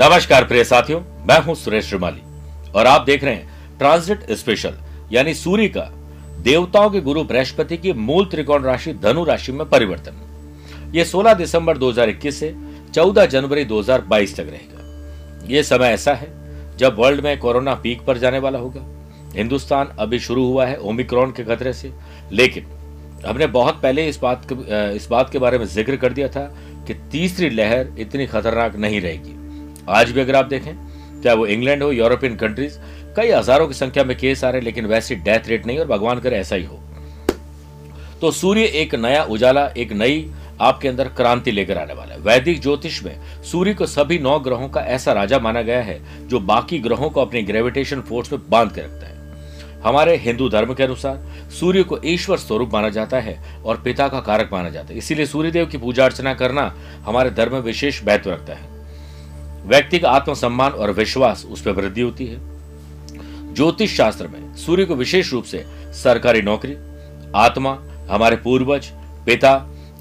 नमस्कार प्रिय साथियों, मैं हूँ सुरेश श्रीमाली और आप देख रहे हैं ट्रांजिट स्पेशल, यानी सूर्य का, देवताओं के गुरु बृहस्पति की मूल त्रिकोण राशि धनु राशि में परिवर्तन। ये 16 दिसंबर 2021 से 14 जनवरी 2022 तक रहेगा। ये समय ऐसा है, जब वर्ल्ड में कोरोना पीक पर जाने वाला होगा। हिंदुस्तान अभी शुरू हुआ है ओमिक्रॉन के खतरे से। लेकिन, हमने बहुत पहले इस बात के, इस बात के बारे में ज़िक्र कर दिया था कि तीसरी लहर इतनी खतरनाक नहीं रहेगी। आज भी अगर आप देखें, चाहे वो इंग्लैंड हो, यूरोपियन कंट्रीज़ कई हज़ारों की संख्या में केस आ रहे हैं, लेकिन वैसी डेथ रेट नहीं, और भगवान करे ऐसा ही हो। तो सूर्य एक नया उजाला, एक नई आपके अंदर क्रांति लेकर आने वाला है। वैदिक ज्योतिष में सूर्य को सभी नौ ग्रहों का ऐसा राजा माना गया है, जो बाकी ग्रहों को अपनी ग्रेविटेशन फोर्स में बाँध के रखता है। हमारे हिंदू धर्म के अनुसार, सूर्य को ईश्वर स्वरूप माना जाता है और पिता का कारक माना जाता है। इसीलिए सूर्यदेव की पूजा अर्चना करना हमारे धर्म में विशेष महत्व रखता है। व्यक्ति का आत्मसम्मान और विश्वास उस पर वृद्धि होती है। ज्योतिष शास्त्र में सूर्य को विशेष रूप से सरकारी नौकरी, आत्मा, हमारे पूर्वज, पिता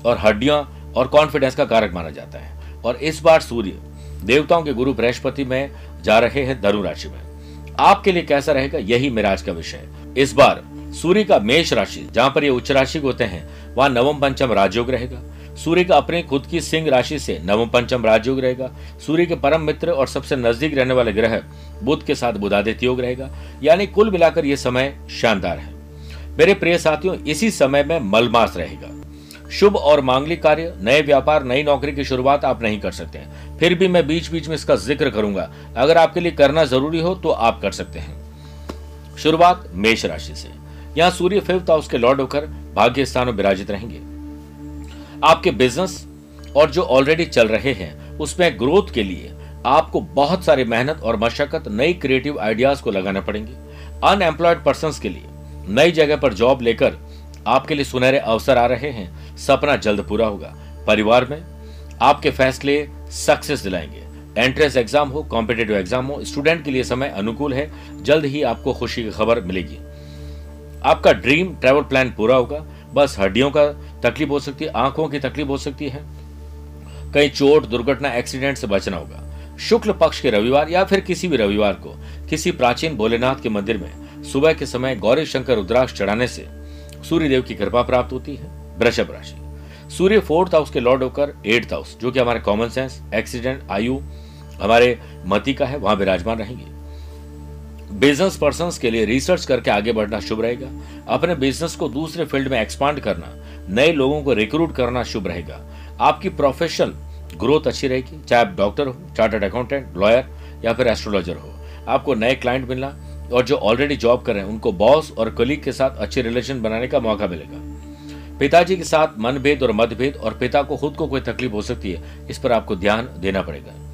और हड्डियाँ और कॉन्फिडेंस का कारक माना जाता है। और इस बार सूर्य देवताओं के गुरु बृहस्पति में जा रहे हैं धनु राशि में। आपके लिए कैसा रहेगा, यही मेरा आज का विषय इस बार सूर्य का मेष राशि, जहाँ पर ये उच्च राशि होते हैं, वहाँ नवम पंचम राजयोग रहेगा। सूर्य का अपने खुद की सिंह राशि से नवम पंचम राजयोग रहेगा। सूर्य के परम मित्र और सबसे नज़दीक रहने वाले ग्रह बुद्ध के साथ बुधादित्य योग रहेगा। यानी कुल मिलाकर यह समय शानदार है। मेरे प्रिय साथियों, इसी समय में मलमास रहेगा। शुभ और मांगलिक कार्य, नए व्यापार, नई नौकरी की शुरुआत आप नहीं कर सकते हैं। फिर भी मैं बीच बीच में इसका ज़िक्र करूँगा। अगर आपके लिए करना ज़रूरी हो तो आप कर सकते हैं। शुरुआत मेष राशि से। यहाँ सूर्य फिफ्थ हाउस के लॉर्ड होकर भाग्य स्थानों विराजित रहेंगे। आपके बिज़नेस और जो ऑलरेडी चल रहे हैं, उसमें ग्रोथ के लिए आपको बहुत सारी मेहनत और मशक्कत नई क्रिएटिव आइडियाज़ को लगाना पड़ेंगे। अनएम्प्लॉयड पर्सन के लिए नई जगह पर जॉब लेकर आपके लिए सुनहरे अवसर आ रहे हैं। सपना जल्द पूरा होगा। परिवार में आपके फैसले सक्सेस दिलाएँगे। एंट्रेंस एग्ज़ाम हो कॉम्पिटेटिव एग्ज़ाम हो स्टूडेंट के लिए समय अनुकूल है। जल्द ही आपको खुशी की खबर मिलेगी। आपका ड्रीम ट्रेवल प्लान पूरा होगा। बस हड्डियों का तकलीफ़ हो सकती है, आँखों की तकलीफ़ हो सकती है। कहीं चोट, दुर्घटना, एक्सीडेंट से बचना होगा। शुक्ल पक्ष के रविवार या फिर किसी भी रविवार को, किसी प्राचीन भोलेनाथ के मंदिर में सुबह के समय गौरी शंकर रुद्राक्ष चढ़ाने से सूर्य देव की कृपा प्राप्त होती है, वृषभ राशि। सूर्य फोर्थ हाउस के लॉर्ड होकर एट्थ हाउस, जो कि हमारे कॉमन सेंस एक्सीडेंट आयु, हमारे मती का है, वहाँ विराजमान रहेंगे। बिज़नेस पर्सन के लिए रिसर्च करके आगे बढ़ना शुभ रहेगा। अपने बिज़नेस को दूसरे फ़ील्ड में एक्सपांड करना, नए लोगों को रिक्रूट करना शुभ रहेगा। आपकी प्रोफेशनल ग्रोथ अच्छी रहेगी, चाहे आप डॉक्टर हो, चार्टर्ड अकाउंटेंट, लॉयर या फिर एस्ट्रोलॉजर हो। आपको नए क्लाइंट मिलना और जो ऑलरेडी जॉब कर रहे हैं, उनको बॉस और कलीग के साथ अच्छे रिलेशन बनाने का मौका मिलेगा। पिताजी के साथ मनभेद और मतभेद और पिता को खुद को कोई तकलीफ़ हो सकती है, इस पर आपको ध्यान देना पड़ेगा।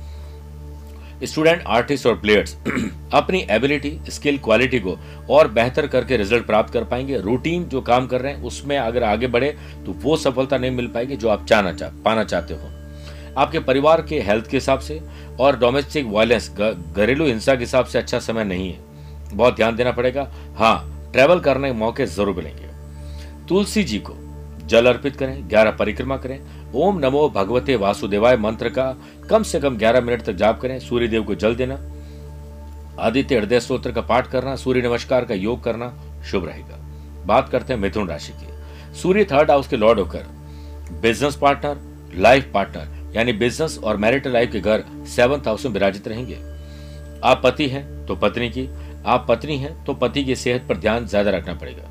स्टूडेंट आर्टिस्ट और प्लेयर्स अपनी एबिलिटी स्किल क्वालिटी को और बेहतर करके रिज़ल्ट प्राप्त कर पाएँगे। रूटीन जो काम कर रहे हैं, उसमें अगर आगे बढ़े तो वो सफलता नहीं मिल पाएगी जो आप चाहना चाह, पाना चाहते हो। आपके परिवार के हेल्थ के हिसाब से और डोमेस्टिक वायलेंस घरेलू हिंसा के हिसाब से अच्छा समय नहीं है। बहुत ध्यान देना पड़ेगा। हाँ ट्रेवल करने के मौके ज़रूर मिलेंगे। तुलसी जी को जल अर्पित करें, ग्यारह परिक्रमा करें ओम नमो भगवते वासुदेवाय मंत्र का कम से कम ग्यारह मिनट तक जाप करें सूर्य देव को जल देना, आदित्य हृदय स्त्रोत्र का पाठ करना, सूर्य नमस्कार का योग करना, शुभ रहेगा। बात करते हैं मिथुन राशि की। सूर्य थर्ड हाउस के लॉर्ड होकर बिज़नेस पार्टनर लाइफ पार्टनर यानी बिज़नेस और मैरिटल लाइफ के घर सेवंथ हाउस में विराजित रहेंगे। आप पति हैं तो पत्नी की, आप पत्नी हैं तो पति की सेहत पर ध्यान ज़्यादा रखना पड़ेगा।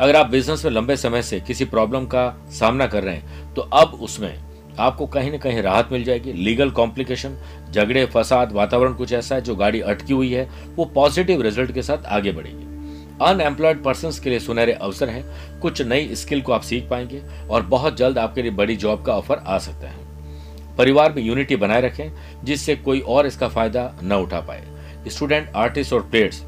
अगर आप बिज़नेस में लंबे समय से किसी प्रॉब्लम का सामना कर रहे हैं तो अब उसमें आपको कहीं ना कहीं राहत मिल जाएगी। लीगल कॉम्प्लिकेशन झगड़े, फसाद, वातावरण कुछ ऐसा है जो गाड़ी अटकी हुई है, वो पॉजिटिव रिज़ल्ट के साथ आगे बढ़ेगी। अनएम्प्लॉयड पर्सन के लिए सुनहरे अवसर है। कुछ नई स्किल को आप सीख पाएँगे और बहुत जल्द आपके लिए बड़ी जॉब का ऑफ़र आ सकता है। परिवार में यूनिटी बनाए रखें, जिससे कोई और इसका फ़ायदा न उठा पाए। स्टूडेंट आर्टिस्ट और प्लेयर्स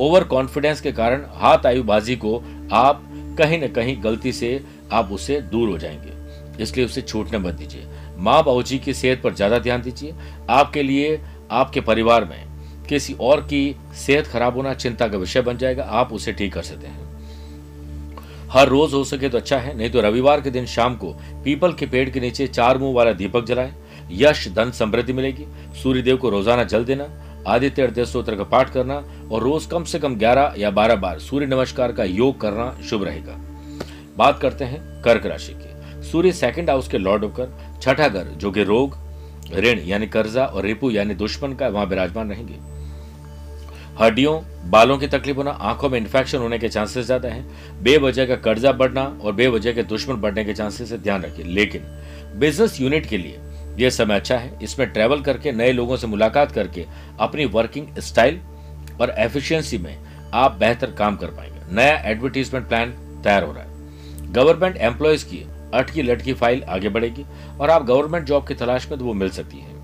ओवर कॉन्फिडेंस के कारण हाथ आयुबाजी को आप कहीं ना कहीं गलती से आप उससे दूर हो जाएँगे। इसलिए उसे छूटने मत दीजिए। माँ बाबू जी की सेहत पर ज़्यादा ध्यान दीजिए। आपके लिए, आपके परिवार में किसी और की सेहत खराब होना चिंता का विषय बन जाएगा। आप उसे ठीक कर सकते हैं। हर रोज हो सके तो अच्छा है, नहीं तो रविवार के दिन शाम को पीपल के पेड़ के नीचे चार मुँह वाला दीपक जलाएँ। यश, धन, समृद्धि मिलेगी। सूर्य देव को रोज़ाना जल देना। आदित्य हृदय स्त्रोत्र का पाठ करना और रोज कम से कम 11 या 12 बार सूर्य नमस्कार का योग करना शुभ रहेगा। बात करते हैं कर्क राशि की। सूर्य सेकंड हाउस के लॉर्ड होकर छठा घर, जो कि रोग, ऋण यानी कर्जा और रिपु यानी दुश्मन का वहाँ विराजमान रहेंगे। हड्डियों, बालों की तकलीफ़ होना, आँखों में इन्फेक्शन होने के चांसेस ज़्यादा हैं। बेवजह का कर्जा बढ़ना और बेवजह के दुश्मन बढ़ने के चांसेस से ध्यान रखिए लेकिन बिज़नेस यूनिट के लिए यह समय अच्छा है। इसमें ट्रेवल करके, नए लोगों से मुलाकात करके, अपनी वर्किंग स्टाइल और एफिशिएंसी में आप बेहतर काम कर पाएँगे। नया एडवर्टीजमेंट प्लान तैयार हो रहा है। गवर्नमेंट एम्प्लॉयज़ की अटकी लटकी फ़ाइल आगे बढ़ेगी और आप गवर्नमेंट जॉब की तलाश में तो वो मिल सकती है।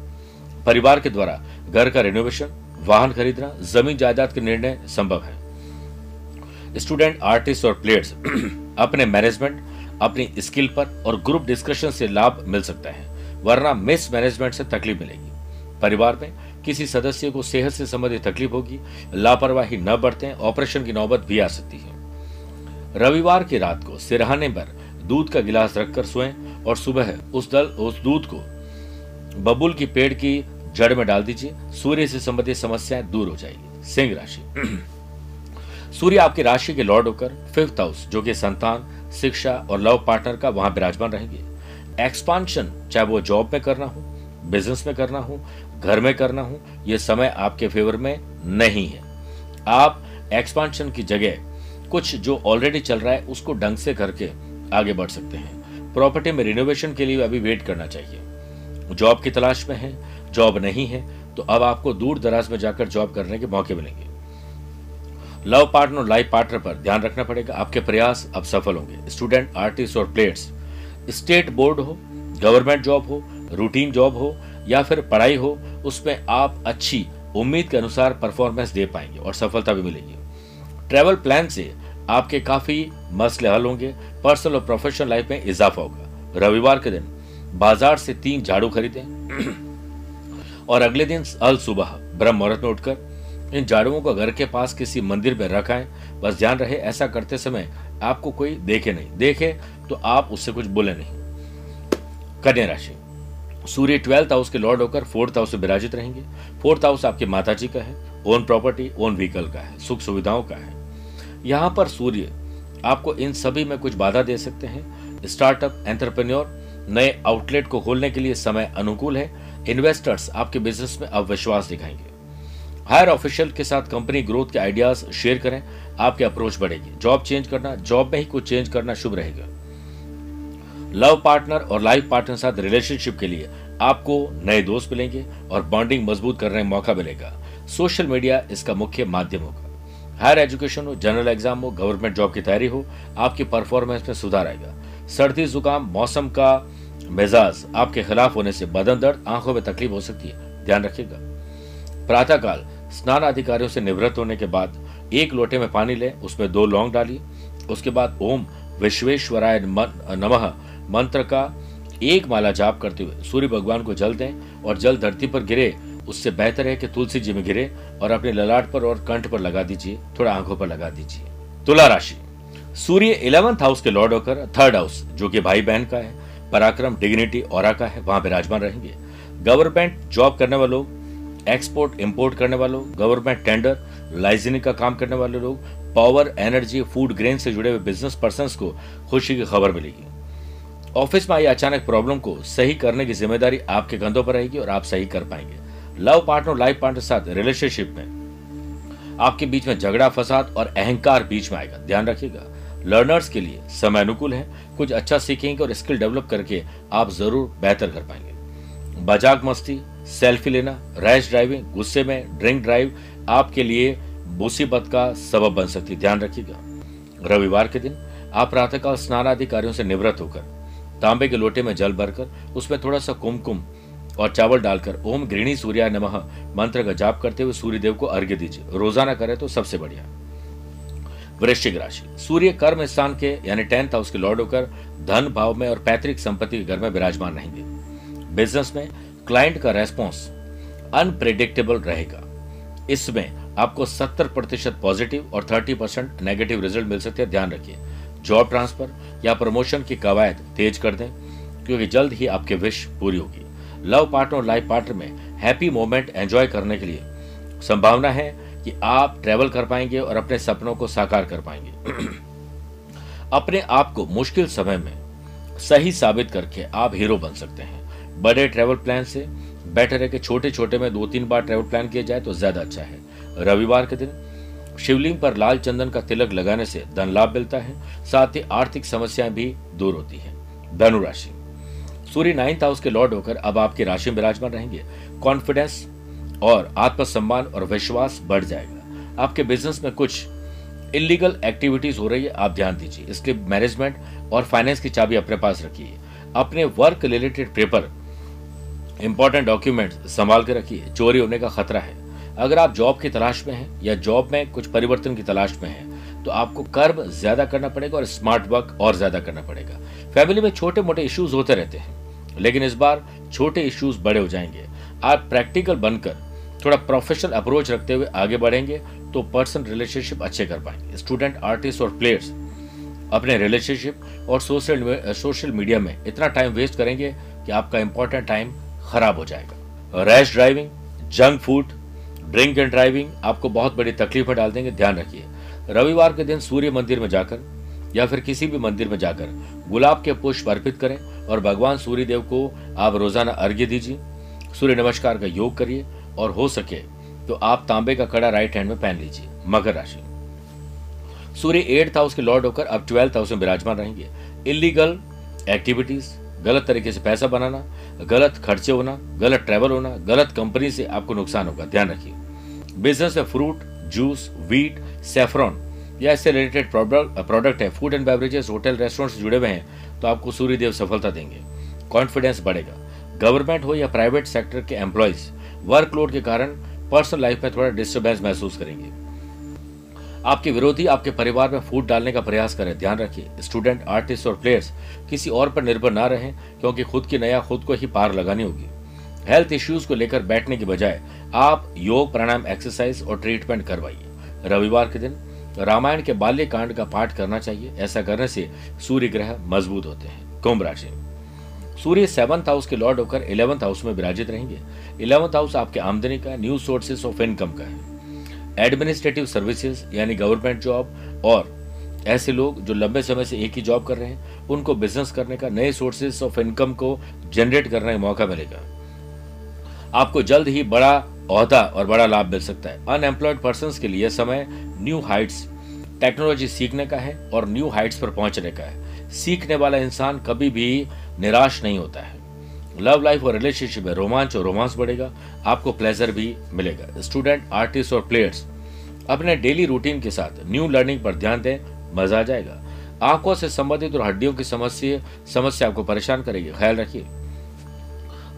परिवार के द्वारा घर का रिनोवेशन वाहन खरीदना, ज़मीन जायदाद के निर्णय संभव है। स्टूडेंट आर्टिस्ट और प्लेयर्स अपने मैनेजमेंट अपनी स्किल पर और ग्रुप डिस्कशन से लाभ मिल सकता है। वरना मिस मैनेजमेंट से तकलीफ़ मिलेगी। परिवार में किसी सदस्य को सेहत से संबंधित तकलीफ़ होगी, लापरवाही न बरतें ऑपरेशन की नौबत भी आ सकती है। रविवार की रात को सिरहाने पर दूध का गिलास रखकर सोएँ और सुबह उस दल, उस दूध को बबुल की पेड़ की जड़ में डाल दीजिए, सूर्य से संबंधित समस्याएँ दूर हो जाएगी। सिंह राशि। सूर्य आपकी राशि के लॉर्ड होकर फिफ्थ हाउस जो कि संतान, शिक्षा और लव पार्टनर का वहाँ विराजमान रहेंगे। एक्सपांशन चाहे वो जॉब में करना हो बिज़नेस में करना हो, घर में करना हो, ये समय आपके फेवर में नहीं है। आप एक्सपांशन की जगह कुछ जो ऑलरेडी चल रहा है, उसको ढंग से करके आगे बढ़ सकते हैं। प्रॉपर्टी में रिनोवेशन के लिए अभी वेट करना चाहिए। जॉब की तलाश में है जॉब नहीं है तो अब आपको दूर दराज में जाकर जॉब करने के मौके मिलेंगे। लव पार्टनर लाइफ पार्टनर पर ध्यान रखना पड़ेगा। आपके प्रयास अब सफल होंगे। स्टूडेंट आर्टिस्ट और प्लेयर्स स्टेट बोर्ड हो, गवर्नमेंट जॉब हो, रूटीन जॉब हो, या फिर पढ़ाई हो, उसमें आप अच्छी उम्मीद के अनुसार परफॉर्मेंस दे पाएँगे और सफलता भी मिलेगी। ट्रेवल प्लान से आपके काफ़ी मसले हल होंगे, पर्सनल और प्रोफेशनल लाइफ में इजाफा होगा। रविवार के दिन बाज़ार से तीन झाड़ू खरीदें और अगले दिन अल सुबह ब्रह्म मुहूर्त में उठकर इन झाड़ुओं को घर के पास किसी मंदिर में रखाएँ बस ध्यान रहे, ऐसा करते समय आपको कोई देखे नहीं। देखे तो आप उससे कुछ बोले नहीं। कन्या राशि। सूर्य ट्वेल्थ हाउस के लॉर्ड होकर फोर्थ हाउस में विराजित रहेंगे। फोर्थ हाउस आपकी माता जी का है, ओन प्रॉपर्टी, ओन व्हीकल का है, सुख सुविधाओं का है। यहाँ पर सूर्य आपको इन सभी में कुछ बाधा दे सकते हैं। स्टार्टअप, एंटरप्रेन्योर, नए आउटलेट को खोलने के लिए समय अनुकूल है। इन्वेस्टर्स आपके बिज़नेस में अविश्वास दिखाएँगे। हायर ऑफिशियल के साथ कंपनी ग्रोथ के आइडियाज़ शेयर करें। आपकी अप्रोच बढ़ेगी। जॉब चेंज करना जॉब में ही कुछ चेंज करना शुभ रहेगा। लव पार्टनर और लाइफ पार्टनर साथ रिलेशनशिप के लिए आपको नए दोस्त मिलेंगे और बॉन्डिंग मज़बूत करने का मौका मिलेगा। सोशल मीडिया इसका मुख्य माध्यम होगा। हायर एजुकेशन हो जनरल एग्ज़ाम हो गवर्नमेंट जॉब की तैयारी हो, आपकी परफॉर्मेंस में सुधार आएगा। सर्दी, जुकाम, मौसम का मिजाज आपके खिलाफ होने से बदन दर्द आँखों में तकलीफ़ हो सकती है। ध्यान रखिएगा। प्रातःकाल स्नान अधिकारियों से निवृत्त होने के बाद एक लोटे में पानी लें, उसमें दो लौंग डालिए। उसके बाद ओम विश्वेश्वराय नमः मंत्र का एक माला जाप करते हुए सूर्य भगवान को जल दें और जल धरती पर गिरे, उससे बेहतर है कि तुलसी जी में गिरे और अपने ललाट पर और कंठ पर लगा दीजिए, थोड़ा आँखों पर लगा दीजिए। तुला राशि। सूर्य इलेवंथ हाउस के लॉर्ड होकर थर्ड हाउस, जो कि भाई बहन का है, पराक्रम, डिग्निटी, और का है, वहाँ विराजमान रहेंगे। गवर्नमेंट जॉब करने वाले लोग एक्सपोर्ट इंपोर्ट करने वालों गवर्नमेंट टेंडर लाइजनिंग का काम करने वाले लोग पावर एनर्जी फ़ूड ग्रेन से जुड़े हुए बिज़नेस पर्सन को खुशी की खबर मिलेगी। ऑफ़िस में आई अचानक प्रॉब्लम को सही करने की ज़िम्मेदारी आपके कंधों पर रहेगी और आप सही कर पाएँगे। लव पार्टनर लाइफ पार्टनर साथ रिलेशनशिप में आपके बीच में झगड़ा, फसाद और अहंकार बीच में आएगा। ध्यान रखिएगा लर्नर्स के लिए समय अनुकूल है, कुछ अच्छा सीखेंगे और स्किल डेवलप करके आप ज़रूर बेहतर कर पाएँगे। बजाक मस्ती, सेल्फी लेना, रैश ड्राइविंग, गुस्से में, ड्रिंक ड्राइव, आपके लिए मुसीबत का सबब बन सकती ध्यान रखिएगा। रविवार के दिन आप प्रातःकाल स्नान अधिकारियों से निवृत्त होकर, तांबे के लोटे में जल भरकर, उसमें थोड़ा सा कुमकुम और चावल डालकर, ओम गृणी सूर्या नमः मंत्र का जाप करते हुए सूर्यदेव को अर्घ्य दीजिए। रोज़ाना करें तो सबसे बढ़िया। वृश्चिक राशि। सूर्य कर्म स्थान के, यानी टेंथ हाउस के लॉर्ड होकर, धन भाव में और पैतृक संपत्ति के घर में विराजमान रहेंगे। बिज़नेस में क्लाइंट का रेस्पॉन्स अनप्रिडिक्टेबल रहेगा। इसमें आपको 70 प्रतिशत पॉजिटिव और 30 परसेंट नेगेटिव रिज़ल्ट मिल सकते हैं। ध्यान रखिए जॉब ट्रांसफ़र या प्रमोशन की कवायद तेज कर दें, क्योंकि जल्द ही आपके विश पूरी होगी। लव पार्टनर और लाइफ पार्टनर में हैप्पी मोमेंट एंजॉय करने के लिए संभावना है कि आप ट्रेवल कर पाएँगे और अपने सपनों को साकार कर पाएँगे। अपने आप को मुश्किल समय में सही साबित करके आप हीरो बन सकते हैं। बड़े ट्रेवल प्लान से बेटर है कि छोटे छोटे में दो तीन बार ट्रेवल प्लान किया जाए तो ज़्यादा अच्छा है। रविवार के दिन शिवलिंग पर लाल चंदन का तिलक लगाने से धन लाभ मिलता है, साथ ही आर्थिक समस्याएँ भी दूर होती है। धनुराशि सूर्य नाइन्थ हाउस के लॉर्ड होकर अब आपकी राशि में विराजमान रहेंगे। कॉन्फिडेंस और आत्मसम्मान और विश्वास बढ़ जाएगा। आपके बिज़नेस में कुछ इलीगल एक्टिविटीज़ हो रही है, आप ध्यान दीजिए। इसके मैनेजमेंट और फाइनेंस की चाबी अपने पास रखिए। अपने work related paper important document संभाल के रखिए। चोरी होने का खतरा है। अगर आप जॉब की तलाश में हैं या जॉब में कुछ परिवर्तन की तलाश में हैं तो आपको कर्म ज़्यादा करना पड़ेगा और स्मार्ट वर्क और ज़्यादा करना पड़ेगा। फैमिली में छोटे मोटे इश्यूज़ होते रहते हैं। लेकिन इस बार छोटे इश्यूज़ बड़े हो जाएँगे। आप प्रैक्टिकल बनकर थोड़ा प्रोफेशनल अप्रोच रखते हुए आगे बढ़ेंगे तो पर्सनल रिलेशनशिप अच्छे कर पाएँगे। स्टूडेंट आर्टिस्ट और प्लेयर्स अपने रिलेशनशिप और सोशल सोशल मीडिया में इतना टाइम वेस्ट करेंगे कि आपका इंपॉर्टेंट टाइम खराब हो जाएगा। Rash driving, junk food, drink and driving आपको बहुत बड़ी तकलीफ़ डाल देंगे, ध्यान रखिए। रविवार के दिन सूर्य मंदिर में जाकर या फिर किसी भी मंदिर में जाकर गुलाब के पुष्प अर्पित करें और भगवान सूर्य देव को आप रोज़ाना अर्घ्य दीजिए, सूर्य नमस्कार का योग करिए और हो सके तो आप तांबे का कड़ा राइट हैंड में पहन लीजिए, मकर राशि सूर्य एट्थ हाउस के लॉर्ड होकर अब ट्वेल्थ हाउस में विराजमान रहेंगे। इलीगल एक्टिविटीज़ गलत तरीके से पैसा बनाना, गलत खर्चे होना, गलत ट्रेवल होना, गलत कंपनी से आपको नुकसान होगा। ध्यान रखिए। बिज़नेस में फ्रूट जूस वीट सेफ्रॉन या इससे रिलेटेड प्रोडक्ट है food and beverages hotel restaurant से जुड़े हुए हैं तो आपको सूर्यदेव सफलता देंगे। कॉन्फिडेंस बढ़ेगा। गवर्नमेंट हो या प्राइवेट सेक्टर के एम्प्लॉयज़ वर्कलोड के कारण पर्सनल लाइफ में थोड़ा डिस्टर्बेंस महसूस करेंगे। आपके विरोधी आपके परिवार में फूट डालने का प्रयास करें। ध्यान रखिए स्टूडेंट आर्टिस्ट और प्लेयर्स किसी और पर निर्भर ना रहें, क्योंकि खुद की नया खुद को ही पार लगानी होगी। हेल्थ इश्यूज़ को लेकर बैठने के बजाय आप योग, प्राणायाम एक्सरसाइज और ट्रीटमेंट करवाइए। रविवार के दिन रामायण के बाल्य कांड का पाठ करना चाहिए। ऐसा करने से सूर्य ग्रह मज़बूत होते हैं। कुंभ राशि सूर्य सेवंथ हाउस के लॉर्ड होकर इलेवंथ हाउस में विराजित रहेंगे। इलेवंथ हाउस आपके आमदनी का न्यू सोर्सेस ऑफ़ इनकम का है। एडमिनिस्ट्रेटिव सर्विसेज़ यानी गवर्नमेंट जॉब और ऐसे लोग जो लंबे समय से एक ही जॉब कर रहे हैं, उनको बिज़नेस करने का नए सोर्सेज ऑफ़ इनकम को जनरेट करने का मौका मिलेगा। आपको जल्द ही बड़ा अहदा और बड़ा लाभ मिल सकता है। अनएम्प्लॉयड पर्सन के लिए समय न्यू हाइट्स टेक्नोलॉजी सीखने का है और न्यू हाइट्स पर पहुँचने का है। सीखने वाला इंसान कभी भी निराश नहीं होता है। लव लाइफ और रिलेशनशिप में रोमांच और रोमांस बढ़ेगा, आपको प्लेजर भी मिलेगा। स्टूडेंट आर्टिस्ट और प्लेयर्स अपने डेली रूटीन के साथ न्यू लर्निंग पर ध्यान दें, मज़ा आ जाएगा। आँखों से संबंधित और हड्डियों की समस्या समस्या आपको परेशान करेगी, ख्याल रखिए।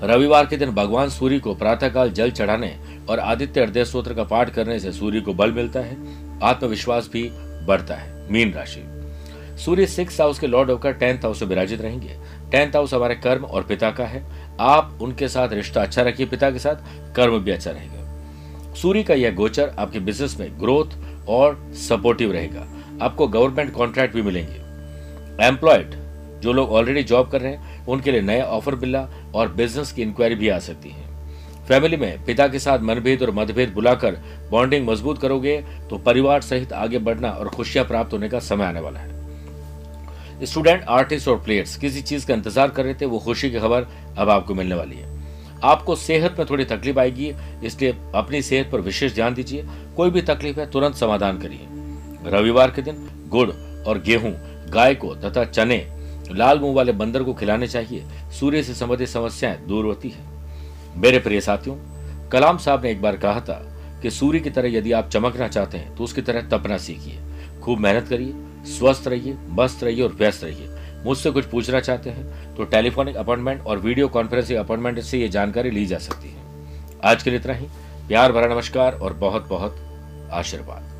रविवार के दिन भगवान सूर्य को प्रातःकाल जल चढ़ाने और आदित्य हृदय स्त्रोत्र का पाठ करने से सूर्य को बल मिलता है, आत्मविश्वास भी बढ़ता है, मीन राशि। सूर्य सिक्स हाउस के लॉर्ड होकर टेंथ हाउस में विराजित रहेंगे। टेंथ हाउस हमारे कर्म और पिता का है। आप उनके साथ रिश्ता अच्छा रखिए पिता के साथ, कर्म भी अच्छा रहेगा। सूर्य का यह गोचर आपके बिज़नेस में ग्रोथ और सपोर्टिव रहेगा। आपको गवर्नमेंट कॉन्ट्रैक्ट भी मिलेंगे। एम्प्लॉयड जो लोग ऑलरेडी जॉब कर रहे हैं, उनके लिए नया ऑफ़र मिला और बिज़नेस की इंक्वायरी भी आ सकती है। फैमिली में पिता के साथ मनभेद और मतभेद बुलाकर बॉन्डिंग मज़बूत करोगे तो परिवार सहित आगे बढ़ना और खुशियाँ प्राप्त होने का समय आने वाला है। स्टूडेंट, आर्टिस्ट और प्लेयर्स किसी चीज़ का इंतज़ार कर रहे थे, वो खुशी की खबर अब आपको मिलने वाली है। आपको सेहत में थोड़ी तकलीफ़ आएगी, इसलिए अपनी सेहत पर विशेष ध्यान दीजिए। कोई भी तकलीफ़ है, तुरंत समाधान करिए। रविवार के दिन गुड़ और गेहूँ, गाय को तथा चने, लाल मुँह वाले बंदर को खिलाने चाहिए। सूर्य से संबंधित समस्याएँ दूर होती है। मेरे प्रिय साथियों, कलाम साहब ने एक बार कहा था कि सूर्य की तरह यदि आप चमकना चाहते हैं तो उसकी तरह तपना सीखिए। खूब मेहनत करिए स्वस्थ रहिए, मस्त रहिए और व्यस्त रहिए। मुझसे कुछ पूछना चाहते हैं तो टेलीफोनिक अपॉइंटमेंट और वीडियो कॉन्फ्रेंसिंग अपॉइंटमेंट से ये जानकारी ली जा सकती है। आज के लिए इतना ही। प्यार भरा नमस्कार और बहुत बहुत आशीर्वाद।